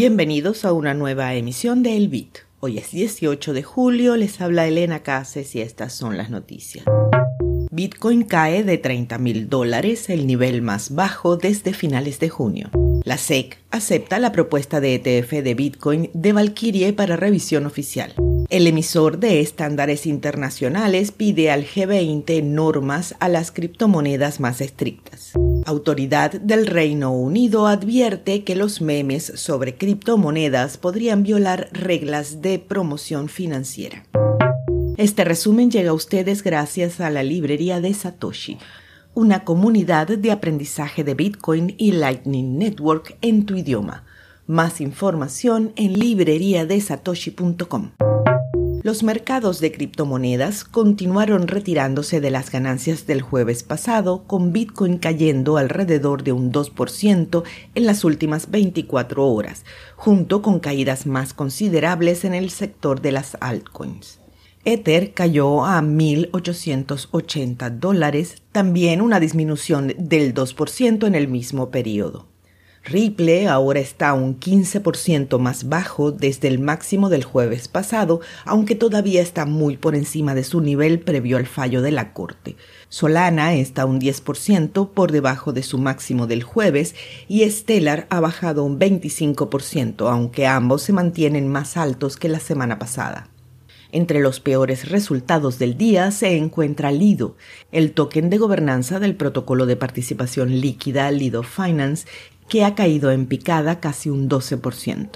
Bienvenidos a una nueva emisión de El Bit. Hoy es 18 de julio, les habla Elena Cases y estas son las noticias. Bitcoin cae de 30 mil dólares, el nivel más bajo desde finales de junio. La SEC acepta la propuesta de ETF de Bitcoin de Valkyrie para revisión oficial. El emisor de estándares internacionales pide al G20 normas a las criptomonedas más estrictas. Autoridad del Reino Unido advierte que los memes sobre criptomonedas podrían violar reglas de promoción financiera. Este resumen llega a ustedes gracias a la librería de Satoshi, una comunidad de aprendizaje de Bitcoin y Lightning Network en tu idioma. Más información en libreriadesatoshi.com. Los mercados de criptomonedas continuaron retirándose de las ganancias del jueves pasado, con Bitcoin cayendo alrededor de un 2% en las últimas 24 horas, junto con caídas más considerables en el sector de las altcoins. Ether cayó a 1.880 dólares, también una disminución del 2% en el mismo periodo. Ripple ahora está un 15% más bajo desde el máximo del jueves pasado, aunque todavía está muy por encima de su nivel previo al fallo de la Corte. Solana está un 10% por debajo de su máximo del jueves y Stellar ha bajado un 25%, aunque ambos se mantienen más altos que la semana pasada. Entre los peores resultados del día se encuentra Lido, el token de gobernanza del protocolo de participación líquida Lido Finance, que ha caído en picada casi un 12%.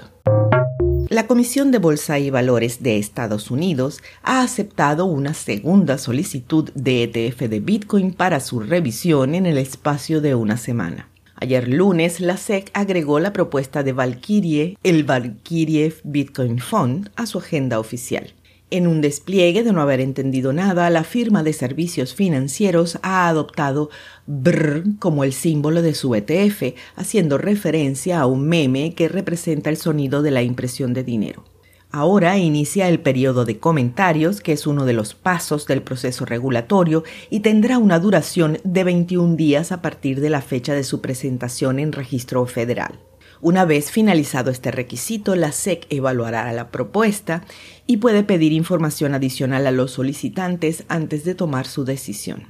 La Comisión de Bolsa y Valores de Estados Unidos ha aceptado una segunda solicitud de ETF de Bitcoin para su revisión en el espacio de una semana. Ayer lunes, la SEC agregó la propuesta de Valkyrie, el Valkyrie Bitcoin Fund, a su agenda oficial. En un despliegue de no haber entendido nada, la firma de servicios financieros ha adoptado BRR como el símbolo de su ETF, haciendo referencia a un meme que representa el sonido de la impresión de dinero. Ahora inicia el periodo de comentarios, que es uno de los pasos del proceso regulatorio, y tendrá una duración de 21 días a partir de la fecha de su presentación en registro federal. Una vez finalizado este requisito, la SEC evaluará la propuesta y puede pedir información adicional a los solicitantes antes de tomar su decisión.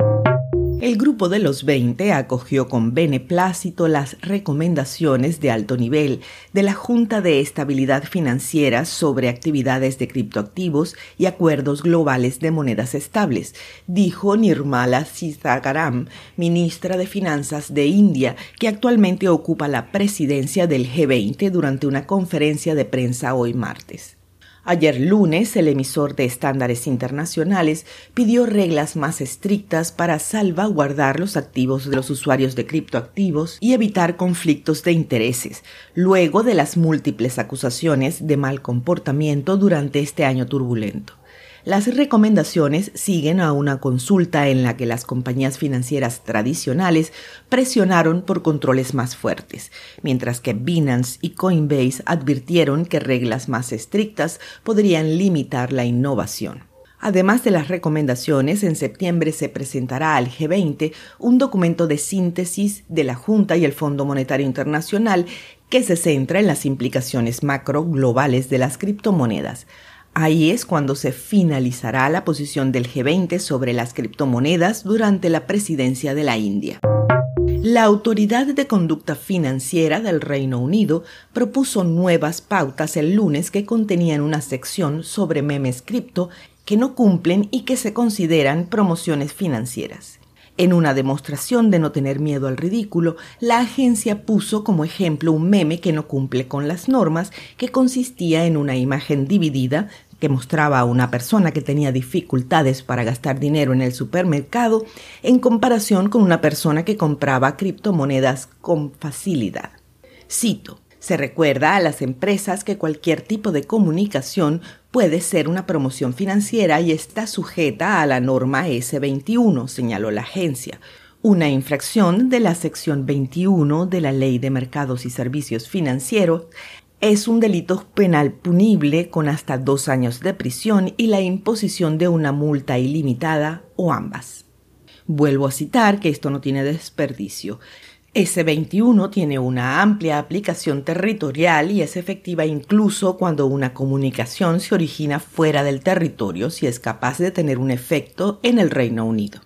El grupo de los 20 acogió con beneplácito las recomendaciones de alto nivel de la Junta de Estabilidad Financiera sobre actividades de criptoactivos y acuerdos globales de monedas estables, dijo Nirmala Sitharaman, ministra de Finanzas de India, que actualmente ocupa la presidencia del G20 durante una conferencia de prensa hoy martes. Ayer lunes, el emisor de estándares internacionales pidió reglas más estrictas para salvaguardar los activos de los usuarios de criptoactivos y evitar conflictos de intereses, luego de las múltiples acusaciones de mal comportamiento durante este año turbulento. Las recomendaciones siguen a una consulta en la que las compañías financieras tradicionales presionaron por controles más fuertes, mientras que Binance y Coinbase advirtieron que reglas más estrictas podrían limitar la innovación. Además de las recomendaciones, en septiembre se presentará al G20 un documento de síntesis de la Junta y el Fondo Monetario Internacional que se centra en las implicaciones macro globales de las criptomonedas. Ahí es cuando se finalizará la posición del G20 sobre las criptomonedas durante la presidencia de la India. La Autoridad de Conducta Financiera del Reino Unido propuso nuevas pautas el lunes que contenían una sección sobre memes cripto que no cumplen y que se consideran promociones financieras. En una demostración de no tener miedo al ridículo, la agencia puso como ejemplo un meme que no cumple con las normas, que consistía en una imagen dividida que mostraba a una persona que tenía dificultades para gastar dinero en el supermercado en comparación con una persona que compraba criptomonedas con facilidad. Cito, se recuerda a las empresas que cualquier tipo de comunicación puede ser una promoción financiera y está sujeta a la norma S21, señaló la agencia, una infracción de la sección 21 de la Ley de Mercados y Servicios Financieros es un delito penal punible con hasta dos años de prisión y la imposición de una multa ilimitada o ambas. Vuelvo a citar que esto no tiene desperdicio. S21 tiene una amplia aplicación territorial y es efectiva incluso cuando una comunicación se origina fuera del territorio si es capaz de tener un efecto en el Reino Unido.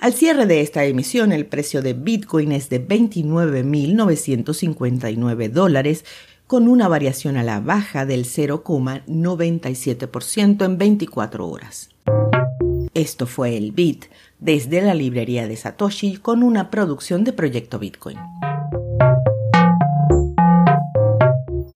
Al cierre de esta emisión, el precio de Bitcoin es de 29.959 dólares, con una variación a la baja del 0,97% en 24 horas. Esto fue el Bit desde la librería de Satoshi con una producción de Proyecto Bitcoin.